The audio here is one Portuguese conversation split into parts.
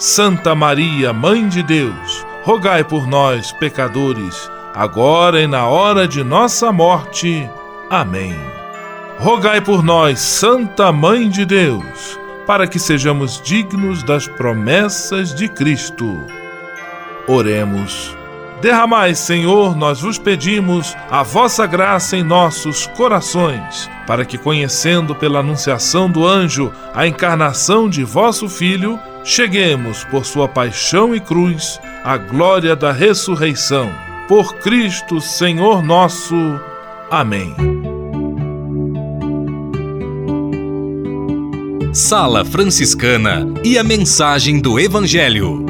Santa Maria, Mãe de Deus, rogai por nós, pecadores, agora e na hora de nossa morte. Amém. Rogai por nós, Santa Mãe de Deus, para que sejamos dignos das promessas de Cristo. Oremos. Derramai, Senhor, nós vos pedimos a vossa graça em nossos corações, para que, conhecendo pela anunciação do anjo a encarnação de vosso Filho, cheguemos, por sua paixão e cruz, à glória da ressurreição. Por Cristo, Senhor nosso. Amém. Sala Franciscana e a mensagem do Evangelho.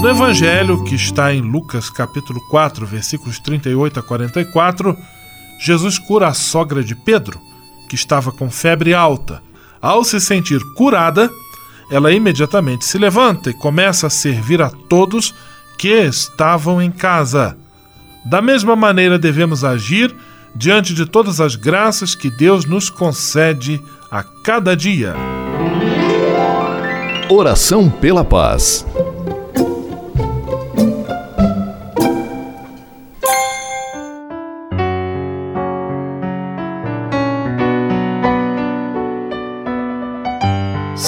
No Evangelho, que está em Lucas capítulo 4, versículos 38 a 44, Jesus cura a sogra de Pedro, que estava com febre alta. Ao se sentir curada, ela imediatamente se levanta e começa a servir a todos que estavam em casa. Da mesma maneira devemos agir diante de todas as graças que Deus nos concede a cada dia. Oração pela paz.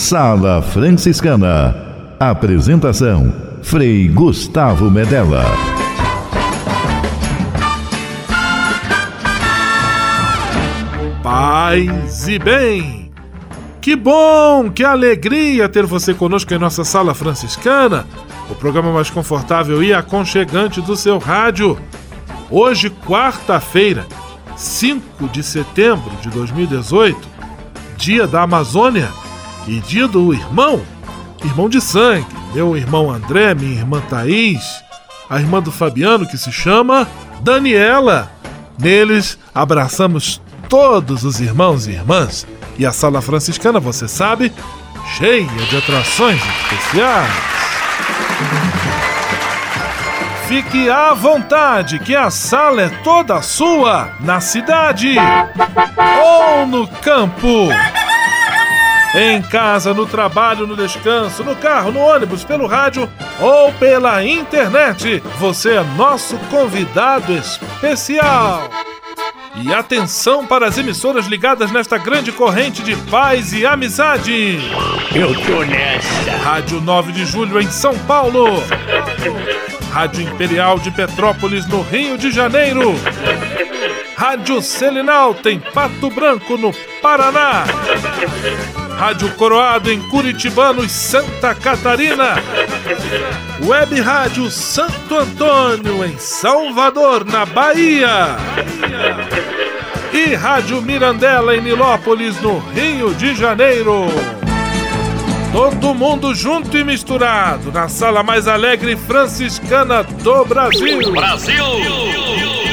Sala Franciscana. Apresentação: Frei Gustavo Medella. Paz e bem! Que bom, que alegria ter você conosco em nossa Sala Franciscana, o programa mais confortável e aconchegante do seu rádio. Hoje, quarta-feira, 5 de setembro de 2018, dia da Amazônia e do irmão, irmão de sangue, meu irmão André, minha irmã Thaís, a irmã do Fabiano que se chama Daniela. Neles abraçamos todos os irmãos e irmãs. E a sala franciscana, você sabe, cheia de atrações especiais. Fique à vontade, que a sala é toda sua, na cidade ou no campo. Em casa, no trabalho, no descanso, no carro, no ônibus, pelo rádio ou pela internet, você é nosso convidado especial. E atenção para as emissoras ligadas nesta grande corrente de paz e amizade. Eu tô nessa. Rádio 9 de Julho em São Paulo. Rádio Imperial de Petrópolis no Rio de Janeiro. Rádio Selinal tem Pato Branco no Paraná. Rádio Coroado em Curitibanos, Santa Catarina. Web Rádio Santo Antônio em Salvador, na Bahia. E Rádio Mirandela em Nilópolis, no Rio de Janeiro. Todo mundo junto e misturado na sala mais alegre franciscana do Brasil. Brasil!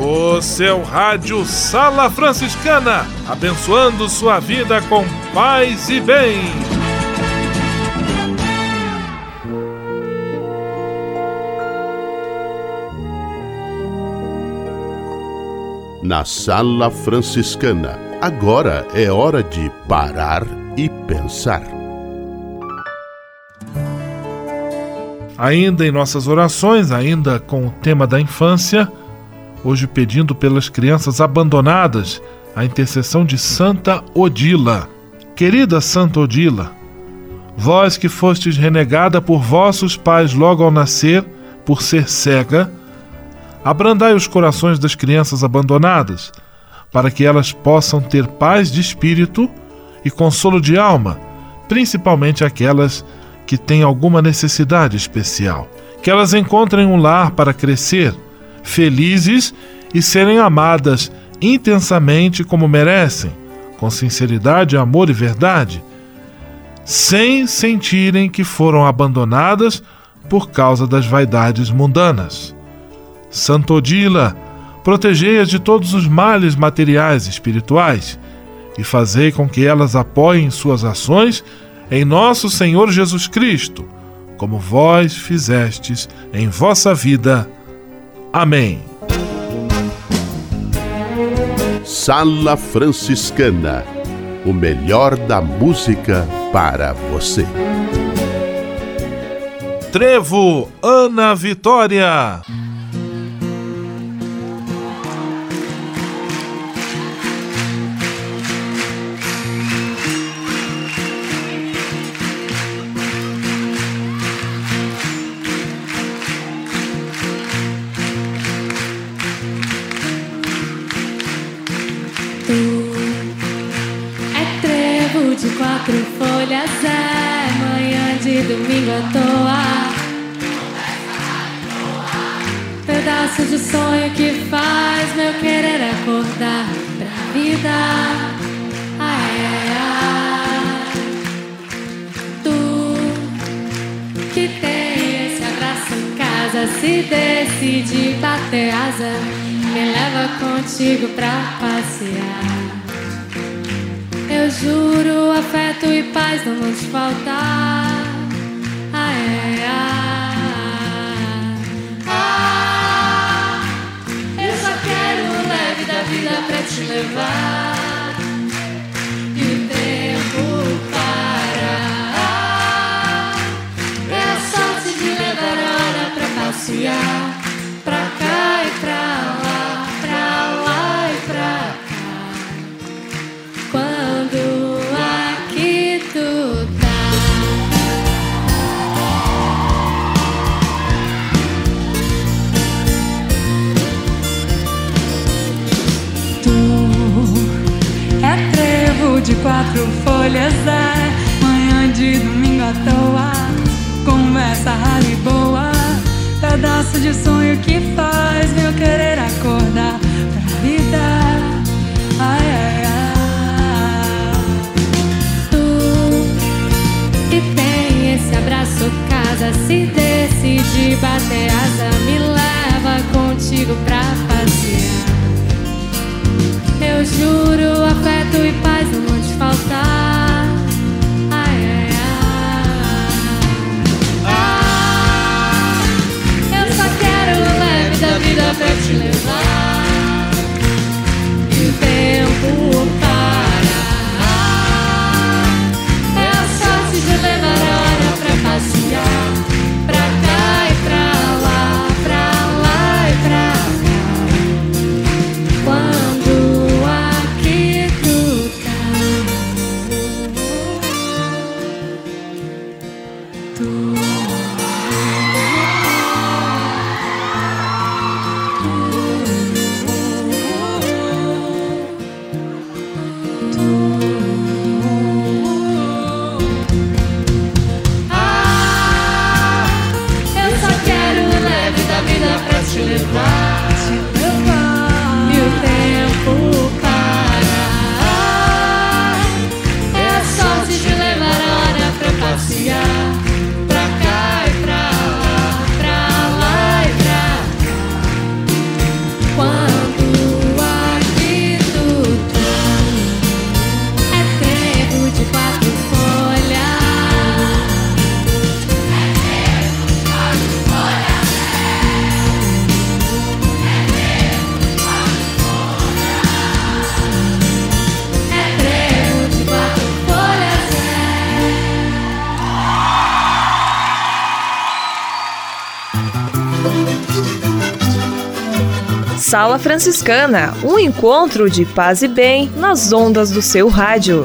O seu rádio Sala Franciscana, abençoando sua vida com paz e bem. Na Sala Franciscana, agora é hora de parar e pensar. Ainda em nossas orações, ainda com o tema da infância, hoje pedindo pelas crianças abandonadas a intercessão de Santa Odila. Querida Santa Odila, vós que fostes renegada por vossos pais logo ao nascer, por ser cega, abrandai os corações das crianças abandonadas, para que elas possam ter paz de espírito e consolo de alma, principalmente aquelas que têm alguma necessidade especial. Que elas encontrem um lar para crescer, felizes e serem amadas intensamente como merecem, com sinceridade, amor e verdade, sem sentirem que foram abandonadas por causa das vaidades mundanas. Santo Odila, protegei-as de todos os males materiais e espirituais e fazei com que elas apoiem suas ações em nosso Senhor Jesus Cristo, como vós fizestes em vossa vida. Amém. Sala Franciscana o melhor da música para você. Trevo Ana Vitória. Pedaço de sonho que faz meu querer acordar pra vida. Ai, ai, ai. Tu que tem esse abraço em casa, se decide bater asa, me leva contigo pra passear. Eu juro, afeto e paz não vão te faltar. Ai, ai, ai. Vida pra é manhã de domingo à toa, conversa rala e boa, pedaço de sonho que faz meu Sala Franciscana, um encontro de paz e bem nas ondas do seu rádio.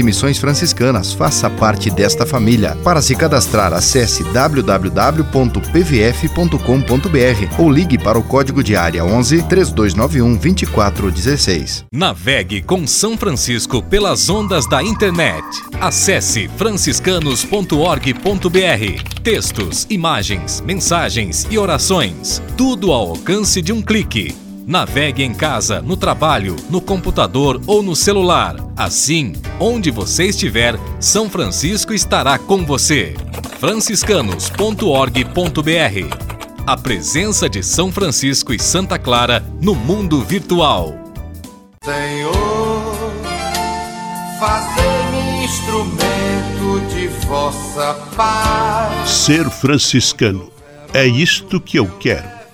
e Missões Franciscanas. Faça parte desta família. Para se cadastrar, acesse www.pvf.com.br ou ligue para o código de área 11 3291 2416. Navegue com São Francisco pelas ondas da internet. Acesse franciscanos.org.br. Textos, imagens, mensagens e orações. Tudo ao alcance de um clique. Navegue em casa, no trabalho, no computador ou no celular. Assim, onde você estiver, São Francisco estará com você. franciscanos.org.br A presença de São Francisco e Santa Clara no mundo virtual. Senhor, fazei-me instrumento de vossa paz. Ser franciscano é isto que eu quero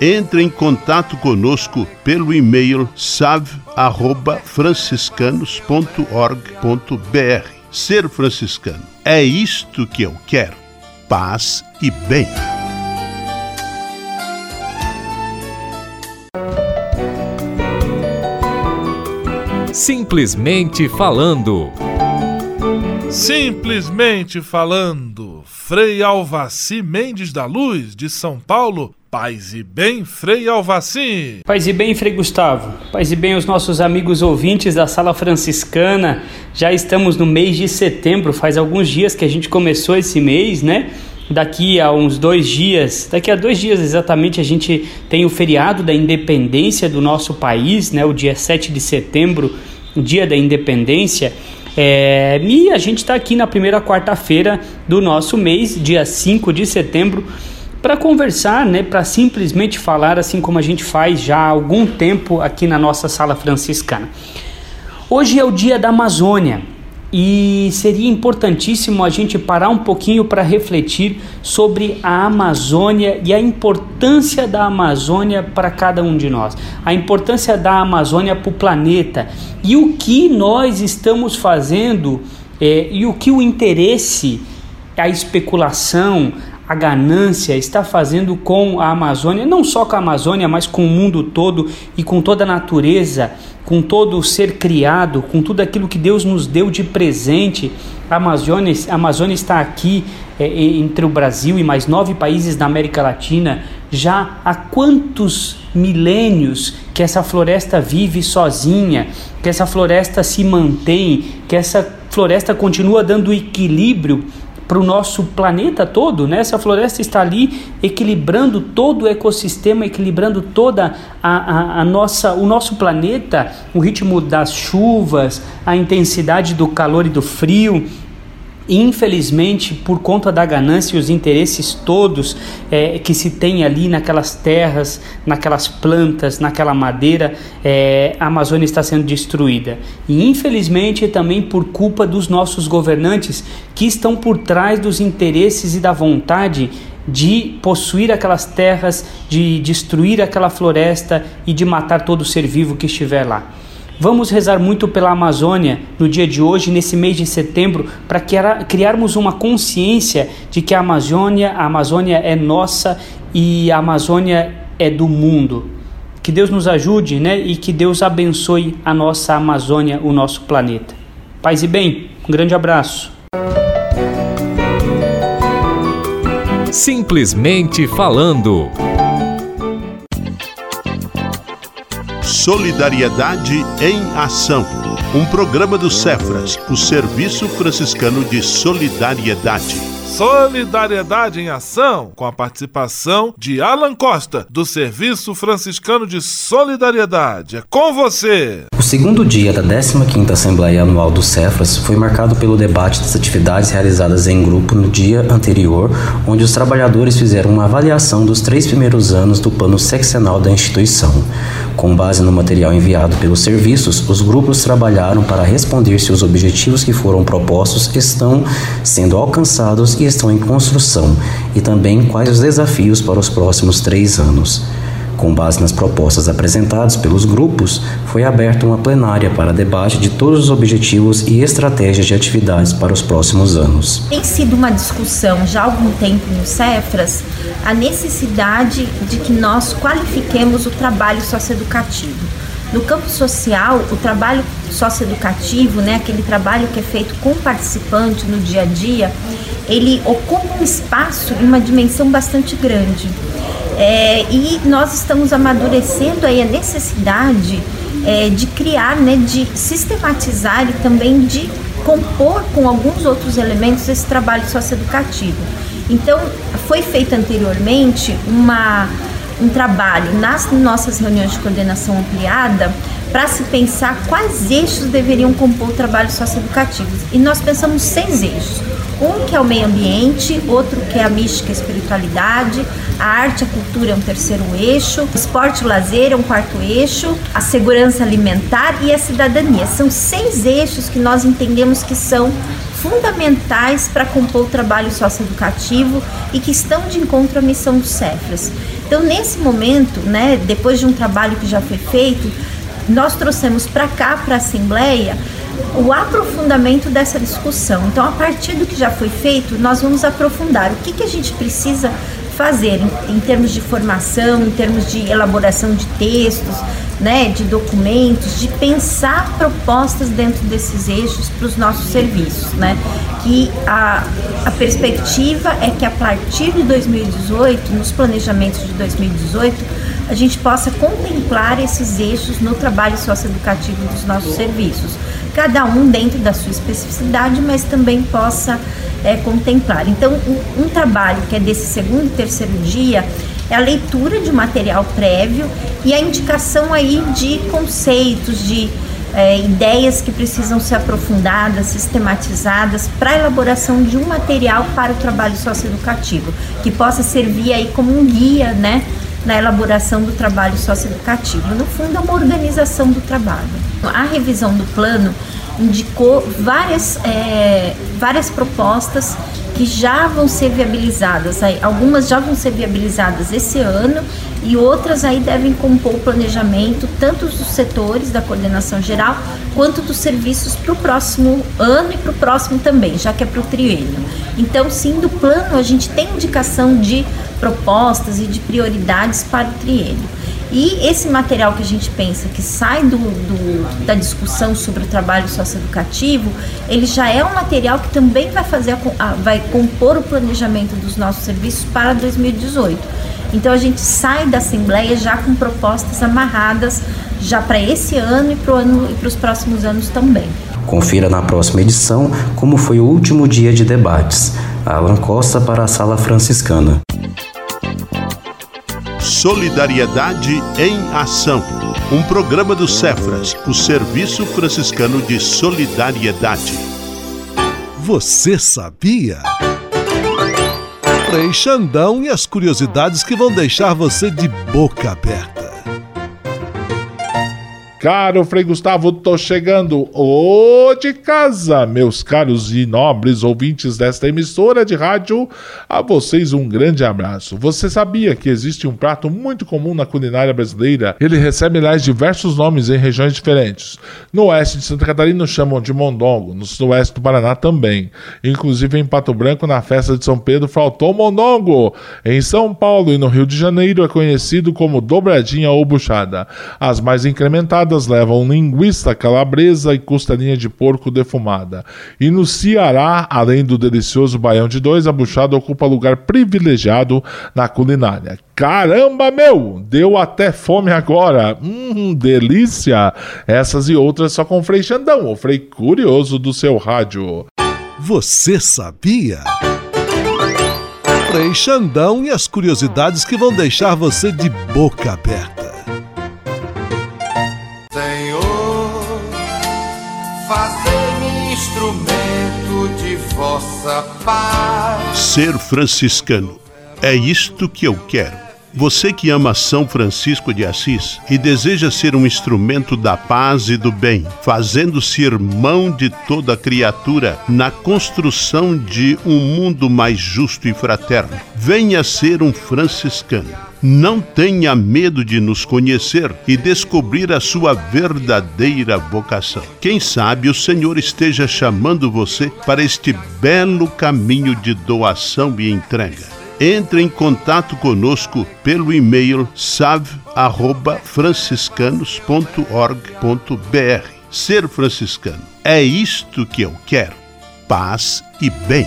entre em contato conosco pelo e-mail save@franciscanos.org.br. Ser franciscano é isto que eu quero: paz e bem. Simplesmente falando. Simplesmente falando, Frei Alvaci Mendes da Luz, de São Paulo, Paz e bem, Frei Alvaci. Paz e bem, Frei Gustavo. Paz e bem, os nossos amigos ouvintes da Sala Franciscana. Já estamos no mês de setembro, faz alguns dias que a gente começou esse mês, né? Daqui a uns dois dias, daqui a dois dias exatamente, a gente tem o feriado da independência do nosso país, né? O dia 7 de setembro, dia da independência. É, e a gente está aqui na primeira quarta-feira do nosso mês, dia 5 de setembro para conversar, né, para simplesmente falar assim como a gente faz já há algum tempo aqui na nossa sala franciscana. Hoje é o dia da Amazônia e seria importantíssimo a gente parar um pouquinho para refletir sobre a Amazônia e a importância da Amazônia para cada um de nós, a importância da Amazônia para o planeta e o que nós estamos fazendo é, e o que o interesse, a especulação, a ganância está fazendo com a Amazônia, não só com a Amazônia, mas com o mundo todo e com toda a natureza, com todo o ser criado, com tudo aquilo que Deus nos deu de presente. A Amazônia, a Amazônia está aqui é, entre o Brasil e mais nove países da América Latina. Já há quantos milênios que essa floresta vive sozinha, que essa floresta se mantém, que essa floresta continua dando equilíbrio para o nosso planeta todo, né? Essa floresta está ali equilibrando todo o ecossistema, equilibrando toda a, a, a, nossa, o nosso planeta, o ritmo das chuvas, a intensidade do calor e do frio. Infelizmente, por conta da ganância e os interesses todos é, que se tem ali naquelas terras, naquelas plantas, naquela madeira, é, a Amazônia está sendo destruída. E infelizmente também por culpa dos nossos governantes que estão por trás dos interesses e da vontade de possuir aquelas terras, de destruir aquela floresta e de matar todo ser vivo que estiver lá. Vamos rezar muito pela Amazônia no dia de hoje, nesse mês de setembro, para criarmos uma consciência de que a Amazônia, a Amazônia é nossa e a Amazônia é do mundo. Que Deus nos ajude, né? E que Deus abençoe a nossa Amazônia, o nosso planeta. Paz e bem, um grande abraço. Simplesmente falando. Solidariedade em Ação. Um programa do Cefras, o Serviço Franciscano de Solidariedade. Solidariedade em Ação, com a participação de Alan Costa, do Serviço Franciscano de Solidariedade. É com você! O segundo dia da 15ª Assembleia Anual do Cefras foi marcado pelo debate das atividades realizadas em grupo no dia anterior, onde os trabalhadores fizeram uma avaliação dos três primeiros anos do plano seccional da instituição. Com base no material enviado pelos serviços, os grupos trabalharam para responder se os objetivos que foram propostos estão sendo alcançados e estão em construção, e também quais os desafios para os próximos três anos. Com base nas propostas apresentadas pelos grupos, foi aberta uma plenária para debate de todos os objetivos e estratégias de atividades para os próximos anos. Tem sido uma discussão já há algum tempo no Cefras a necessidade de que nós qualifiquemos o trabalho socioeducativo. No campo social, o trabalho socioeducativo, né, aquele trabalho que é feito com o participante no dia a dia, ele ocupa um espaço e uma dimensão bastante grande. É, e nós estamos amadurecendo aí a necessidade é, de criar, né, de sistematizar e também de compor com alguns outros elementos esse trabalho socioeducativo. Então, foi feito anteriormente uma, um trabalho nas nossas reuniões de coordenação ampliada para se pensar quais eixos deveriam compor o trabalho socioeducativo. E nós pensamos seis eixos. Um que é o meio ambiente, outro que é a mística e espiritualidade, a arte e a cultura é um terceiro eixo, o esporte e o lazer é um quarto eixo, a segurança alimentar e a cidadania. São seis eixos que nós entendemos que são fundamentais para compor o trabalho socioeducativo e que estão de encontro à missão do Cefras. Então, nesse momento, né, depois de um trabalho que já foi feito, nós trouxemos para cá, para a Assembleia, o aprofundamento dessa discussão. Então, a partir do que já foi feito, nós vamos aprofundar o que, que a gente precisa fazer em, em termos de formação, em termos de elaboração de textos, né, de documentos, de pensar propostas dentro desses eixos para os nossos serviços, né? Que a, a perspectiva é que a partir de 2018, nos planejamentos de 2018, a gente possa contemplar esses eixos no trabalho socioeducativo dos nossos serviços cada um dentro da sua especificidade, mas também possa é, contemplar. Então, um, um trabalho que é desse segundo e terceiro dia é a leitura de material prévio e a indicação aí de conceitos, de é, ideias que precisam ser aprofundadas, sistematizadas para a elaboração de um material para o trabalho socioeducativo, que possa servir aí como um guia, né, na elaboração do trabalho socioeducativo. No fundo, é uma organização do trabalho. A revisão do plano indicou várias, é, várias propostas que já vão ser viabilizadas. Algumas já vão ser viabilizadas esse ano e outras aí devem compor o planejamento tanto dos setores da coordenação geral quanto dos serviços para o próximo ano e para o próximo também, já que é para o triênio. Então, sim, do plano a gente tem indicação de propostas e de prioridades para o triênio. E esse material que a gente pensa que sai do, do, da discussão sobre o trabalho socioeducativo, ele já é um material que também vai fazer a, vai compor o planejamento dos nossos serviços para 2018. Então a gente sai da Assembleia já com propostas amarradas já para esse ano e para ano os próximos anos também. Confira na próxima edição como foi o último dia de debates. Alan Costa para a Sala Franciscana. Solidariedade em Ação. Um programa do Cefras, o Serviço Franciscano de Solidariedade. Você sabia? Frei Xandão e as curiosidades que vão deixar você de boca aberta. Caro Frei Gustavo, tô chegando ô de casa, meus caros e nobres ouvintes desta emissora de rádio. A vocês um grande abraço. Você sabia que existe um prato muito comum na culinária brasileira? Ele recebe, aliás, diversos nomes em regiões diferentes. No oeste de Santa Catarina chamam de mondongo, no sudoeste do Paraná também. Inclusive em Pato Branco, na festa de São Pedro, faltou mondongo. Em São Paulo e no Rio de Janeiro é conhecido como dobradinha ou buchada. As mais incrementadas levam linguiça calabresa e costelinha de porco defumada. E no Ceará, além do delicioso baião de dois, a buchada ocupa lugar privilegiado na culinária. Caramba, meu! Deu até fome agora! Hum, delícia! Essas e outras só com Frei Xandão, o Frei Curioso do seu rádio. Você sabia? Frei Xandão e as curiosidades que vão deixar você de boca aberta. Vossa paz. Ser franciscano é isto que eu quero. Você que ama São Francisco de Assis e deseja ser um instrumento da paz e do bem, fazendo-se irmão de toda criatura na construção de um mundo mais justo e fraterno, venha ser um franciscano. Não tenha medo de nos conhecer e descobrir a sua verdadeira vocação. Quem sabe o Senhor esteja chamando você para este belo caminho de doação e entrega entre em contato conosco pelo e-mail save@franciscanos.org.br. Ser franciscano é isto que eu quero: paz e bem.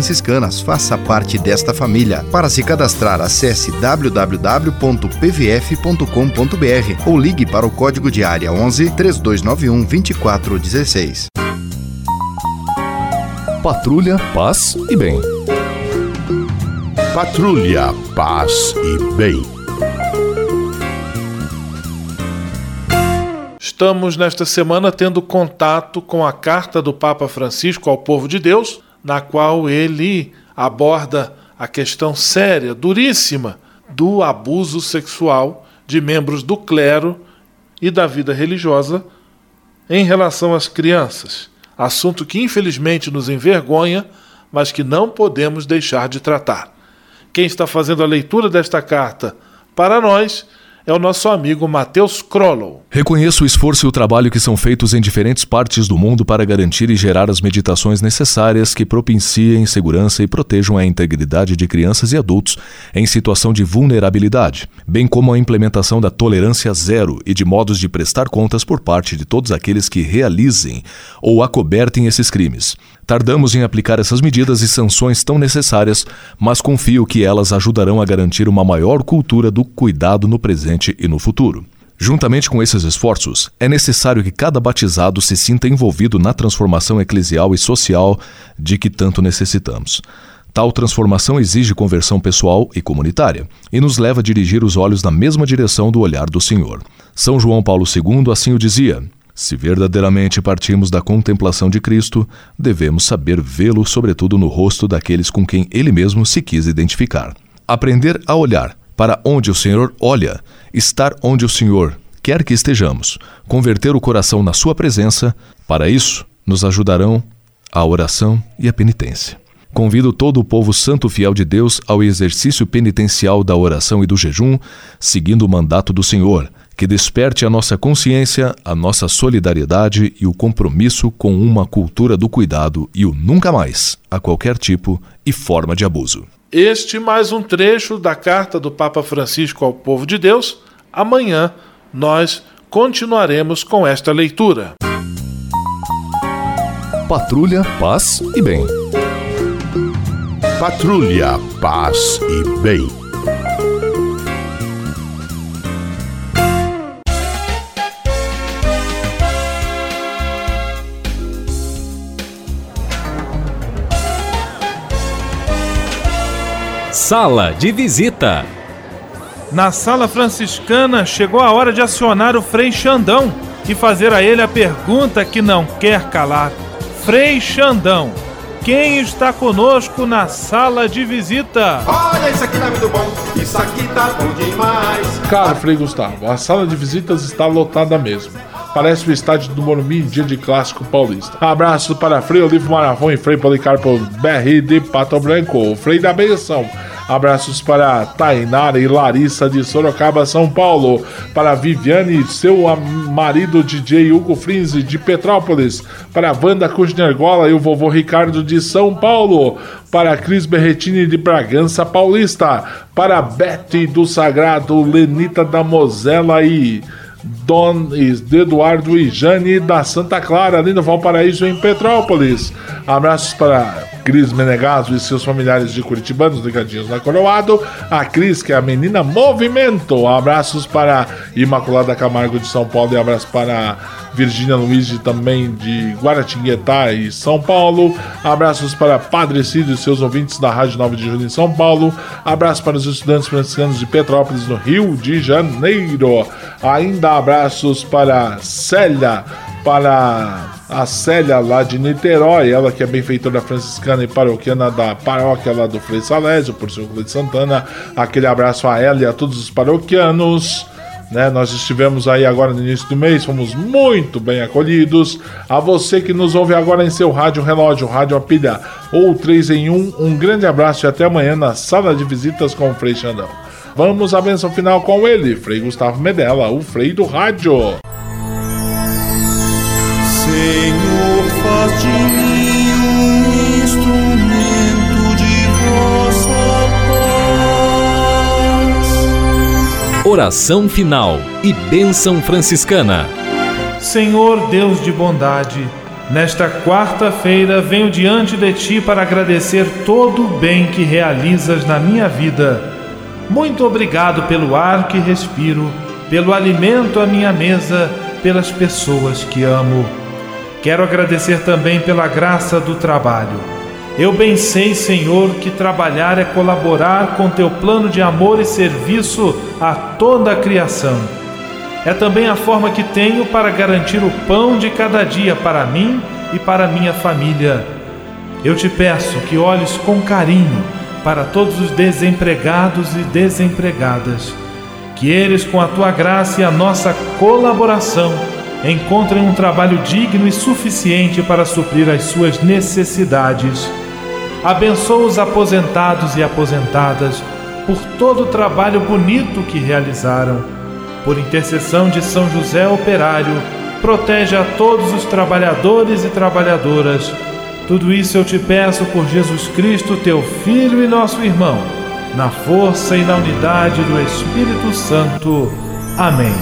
franciscanas. Faça parte desta família. Para se cadastrar, acesse www.pvf.com.br ou ligue para o código de área 11 3291 2416. Patrulha, paz e bem. Patrulha, paz e bem. Estamos nesta semana tendo contato com a carta do Papa Francisco ao povo de Deus na qual ele aborda a questão séria, duríssima, do abuso sexual de membros do clero e da vida religiosa em relação às crianças. Assunto que infelizmente nos envergonha, mas que não podemos deixar de tratar. Quem está fazendo a leitura desta carta para nós é o nosso amigo Matheus Krollow. Reconheço o esforço e o trabalho que são feitos em diferentes partes do mundo para garantir e gerar as meditações necessárias que propiciem segurança e protejam a integridade de crianças e adultos em situação de vulnerabilidade, bem como a implementação da tolerância zero e de modos de prestar contas por parte de todos aqueles que realizem ou acobertem esses crimes. Tardamos em aplicar essas medidas e sanções tão necessárias, mas confio que elas ajudarão a garantir uma maior cultura do cuidado no presente e no futuro. Juntamente com esses esforços, é necessário que cada batizado se sinta envolvido na transformação eclesial e social de que tanto necessitamos. Tal transformação exige conversão pessoal e comunitária e nos leva a dirigir os olhos na mesma direção do olhar do Senhor. São João Paulo II assim o dizia: se verdadeiramente partimos da contemplação de Cristo, devemos saber vê-lo, sobretudo no rosto daqueles com quem ele mesmo se quis identificar. Aprender a olhar para onde o Senhor olha, estar onde o Senhor quer que estejamos, converter o coração na Sua presença, para isso nos ajudarão a oração e a penitência. Convido todo o povo santo fiel de Deus ao exercício penitencial da oração e do jejum, seguindo o mandato do Senhor que desperte a nossa consciência, a nossa solidariedade e o compromisso com uma cultura do cuidado e o nunca mais a qualquer tipo e forma de abuso. Este mais um trecho da carta do Papa Francisco ao povo de Deus. Amanhã nós continuaremos com esta leitura. Patrulha, paz e bem. Patrulha, paz e bem. Sala de visita. Na sala franciscana chegou a hora de acionar o Frei Xandão e fazer a ele a pergunta que não quer calar. Frei Xandão, quem está conosco na sala de visita? Olha, isso aqui tá muito bom, isso aqui tá bom demais. Caro Frei Gustavo, a sala de visitas está lotada mesmo. Parece o estádio do Morumbi em dia de clássico paulista. Abraço para Frei Olivo Marafon e Frei Policarpo BR de Pato Branco, Frei da Benção. Abraços para Tainara e Larissa de Sorocaba, São Paulo. Para Viviane e seu marido DJ Hugo Frinzi de Petrópolis. Para Wanda Kuchnergola e o vovô Ricardo de São Paulo. Para Cris Berretini de Bragança Paulista. Para Betty do Sagrado, Lenita da Mosela e. Dom Eduardo e Jane da Santa Clara, ali no Valparaíso, em Petrópolis. Abraços para Cris Menegaso e seus familiares de Curitibanos ligadinhos na Coroado. A Cris, que é a menina Movimento. Abraços para Imaculada Camargo de São Paulo e abraços para Virgínia Luiz também de Guaratinguetá e São Paulo. Abraços para Padre Cídio e seus ouvintes da Rádio 9 de Julho em São Paulo. Abraços para os estudantes franciscanos de Petrópolis, no Rio de Janeiro. Ainda abraços para Célia, para a Célia lá de Niterói, ela que é benfeitora franciscana e paroquiana da paróquia lá do Frei Salésio, por seu de Santana. Aquele abraço a ela e a todos os paroquianos. Né? Nós estivemos aí agora no início do mês, fomos muito bem acolhidos. A você que nos ouve agora em seu rádio relógio, rádio a pilha ou 3 em 1, um grande abraço e até amanhã na sala de visitas com o Frei Xandão. Vamos à benção final com ele, Frei Gustavo Medella, o Frei do Rádio. Senhor, faz de mim um instrumento de vossa paz. Oração final e bênção franciscana. Senhor Deus de bondade, nesta quarta-feira venho diante de ti para agradecer todo o bem que realizas na minha vida muito obrigado pelo ar que respiro, pelo alimento à minha mesa, pelas pessoas que amo. Quero agradecer também pela graça do trabalho. Eu bem sei, Senhor, que trabalhar é colaborar com teu plano de amor e serviço a toda a criação. É também a forma que tenho para garantir o pão de cada dia para mim e para minha família. Eu te peço que olhes com carinho para todos os desempregados e desempregadas. Que eles, com a tua graça e a nossa colaboração, encontrem um trabalho digno e suficiente para suprir as suas necessidades. Abençoa os aposentados e aposentadas por todo o trabalho bonito que realizaram. Por intercessão de São José Operário, protege a todos os trabalhadores e trabalhadoras tudo isso eu te peço por Jesus Cristo, teu Filho e nosso irmão, na força e na unidade do Espírito Santo. Amém.